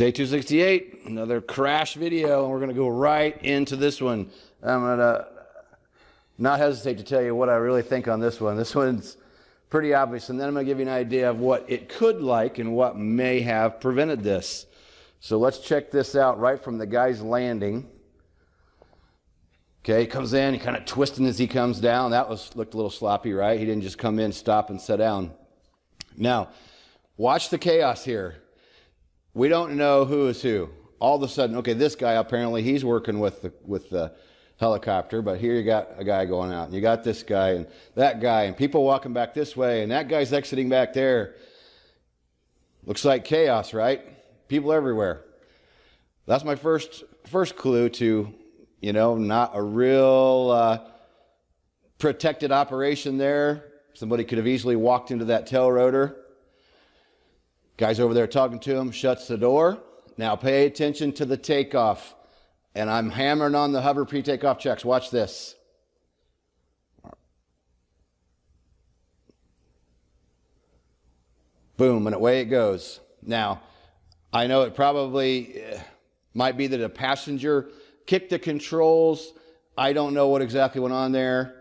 Day 268, another crash video, and we're going to go right into this one. I'm going to not hesitate to tell you what I really think on this one. This one's pretty obvious, and then I'm going to give you an idea of what it could like and what may have prevented this. So let's check this out right from the guy's landing. Okay, he comes in, kind of twisting as he comes down. That was looked a little sloppy, right? He didn't just come in, stop, and sit down. Now, watch the chaos here. We don't know who is who. All of a sudden, okay, this guy apparently he's working with the with the helicopter, but here you got a guy going out, and you got this guy and that guy, and people walking back this way, and that guy's exiting back there. Looks like chaos, right? People everywhere. That's my first first clue to, you know, not a real uh, protected operation there. Somebody could have easily walked into that tail rotor. Guy's over there talking to him, shuts the door. Now pay attention to the takeoff. And I'm hammering on the hover pre takeoff checks. Watch this. Boom, and away it goes. Now, I know it probably eh, might be that a passenger kicked the controls. I don't know what exactly went on there.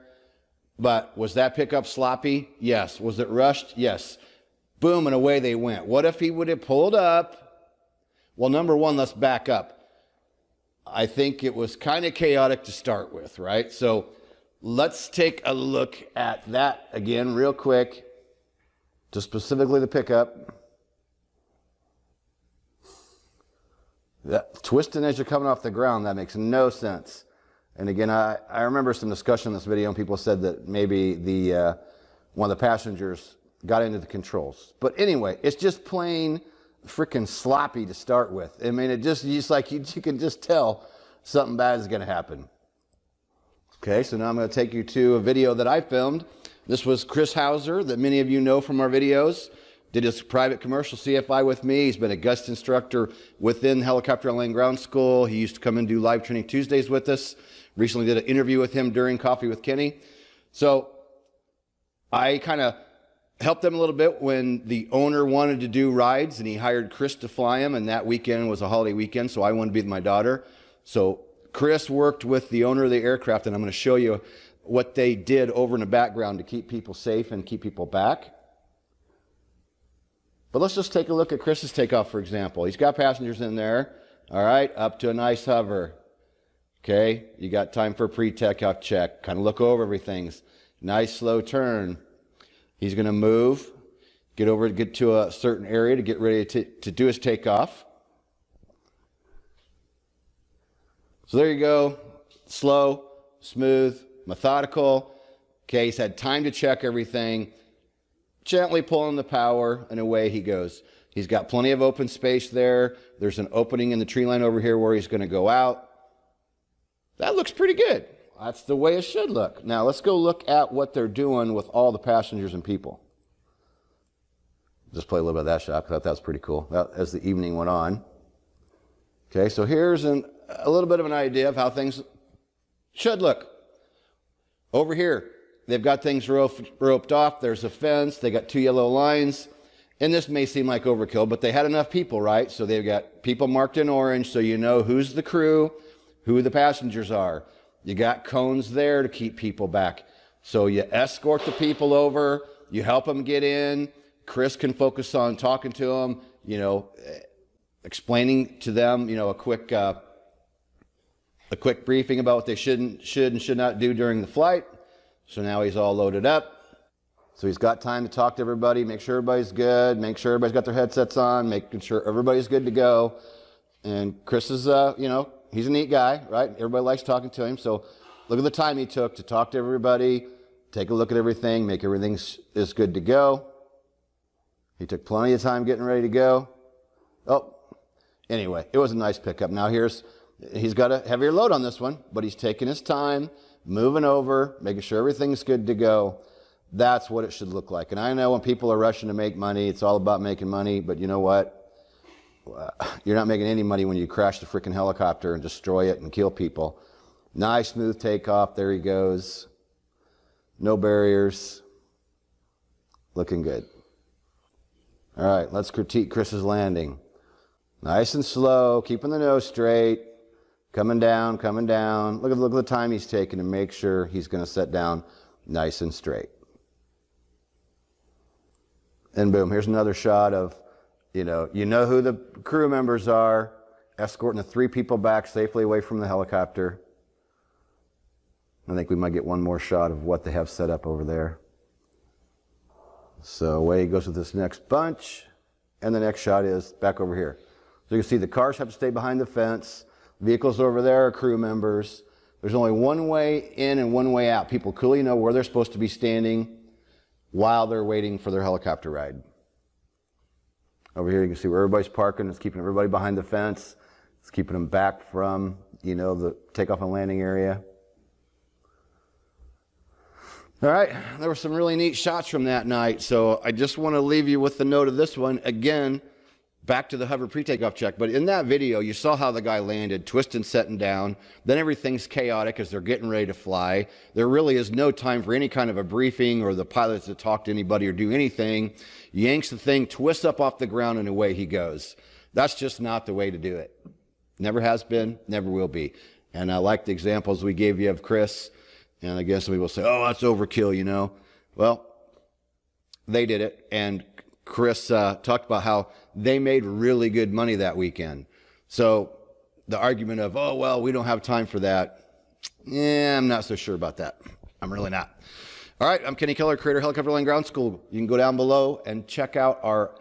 But was that pickup sloppy? Yes. Was it rushed? Yes. Boom, and away they went. What if he would have pulled up? Well, number one, let's back up. I think it was kind of chaotic to start with, right? So let's take a look at that again, real quick, to specifically the pickup. That twisting as you're coming off the ground, that makes no sense. And again, I, I remember some discussion in this video, and people said that maybe the uh, one of the passengers got into the controls. But anyway, it's just plain freaking sloppy to start with. I mean, it just, just like you, you can just tell something bad is going to happen. Okay, so now I'm going to take you to a video that I filmed. This was Chris Houser, that many of you know from our videos. Did his private commercial CFI with me. He's been a guest instructor within Helicopter Online Ground School. He used to come and do live training Tuesdays with us. Recently did an interview with him during Coffee with Kenny. So I kind of helped them a little bit when the owner wanted to do rides and he hired Chris to fly him. And that weekend was a holiday weekend, so I wanted to be with my daughter. So Chris worked with the owner of the aircraft, and I'm going to show you what they did over in the background to keep people safe and keep people back. But let's just take a look at Chris's takeoff, for example. He's got passengers in there. All right, up to a nice hover. Okay, you got time for a pre-takeoff check. Kind of look over everything. Nice slow turn. He's going to move, get over, get to a certain area to get ready to, to do his takeoff. So there you go. Slow, smooth, methodical. Okay, he's had time to check everything. Gently pulling the power, and away he goes. He's got plenty of open space there. There's an opening in the tree line over here where he's going to go out. That looks pretty good. That's the way it should look. Now let's go look at what they're doing with all the passengers and people. Just play a little bit of that shot. I thought that was pretty cool that, as the evening went on. Okay, so here's an, a little bit of an idea of how things should look. Over here, they've got things roped, roped off. There's a fence. They got two yellow lines. And this may seem like overkill, but they had enough people, right? So they've got people marked in orange so you know who's the crew, who the passengers are. You got cones there to keep people back. So you escort the people over, you help them get in. Chris can focus on talking to them, you know, explaining to them, you know, a quick uh, a quick briefing about what they shouldn't should and should not do during the flight. So now he's all loaded up. So he's got time to talk to everybody, make sure everybody's good, make sure everybody's got their headsets on, making sure everybody's good to go. And Chris is, uh, you know, he's a neat guy, right? Everybody likes talking to him. So look at the time he took to talk to everybody, take a look at everything, make everything is good to go. He took plenty of time getting ready to go. Oh, anyway, it was a nice pickup. Now here's, he's got a heavier load on this one, but he's taking his time, moving over, making sure everything's good to go. That's what it should look like. And I know when people are rushing to make money, it's all about making money, but you know what? you're not making any money when you crash the freaking helicopter and destroy it and kill people. Nice smooth takeoff. There he goes. No barriers. Looking good. All right, let's critique Chris's landing. Nice and slow, keeping the nose straight, coming down, coming down. Look at, look at the time he's taking to make sure he's going to set down nice and straight. And boom, here's another shot of, you know, you know who the crew members are, escorting the three people back safely away from the helicopter. I think we might get one more shot of what they have set up over there. So away he goes with this next bunch. And the next shot is back over here. So you can see the cars have to stay behind the fence. Vehicles over there are crew members. There's only one way in and one way out. People clearly know where they're supposed to be standing while they're waiting for their helicopter ride. Over here you can see where everybody's parking. It's keeping everybody behind the fence. It's keeping them back from, you know, the takeoff and landing area. All right, there were some really neat shots from that night. So I just want to leave you with the note of this one. Again, back to the hover pre-takeoff check. But in that video, you saw how the guy landed, twisting, setting down. Then everything's chaotic as they're getting ready to fly. There really is no time for any kind of a briefing or the pilots to talk to anybody or do anything. Yanks the thing, twists up off the ground, and away he goes. That's just not the way to do it. Never has been, never will be. And I like the examples we gave you of Chris and I guess some people say, oh, that's overkill, you know. Well, they did it. And Chris uh, talked about how they made really good money that weekend. So the argument of, oh, well, we don't have time for that. Yeah, I'm not so sure about that. I'm really not. All right, I'm Kenny Keller, creator of Helicopter Online Ground School. You can go down below and check out our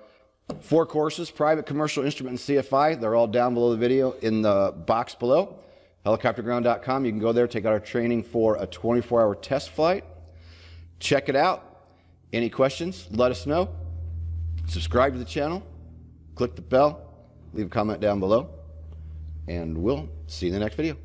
four courses, private, commercial, instrument, and CFI. They're all down below the video in the box below helicopterground.com. You can go there, take out our training for a 24 hour test flight. Check it out. Any questions? Let us know. Subscribe to the channel, click the bell, leave a comment down below, and we'll see you in the next video.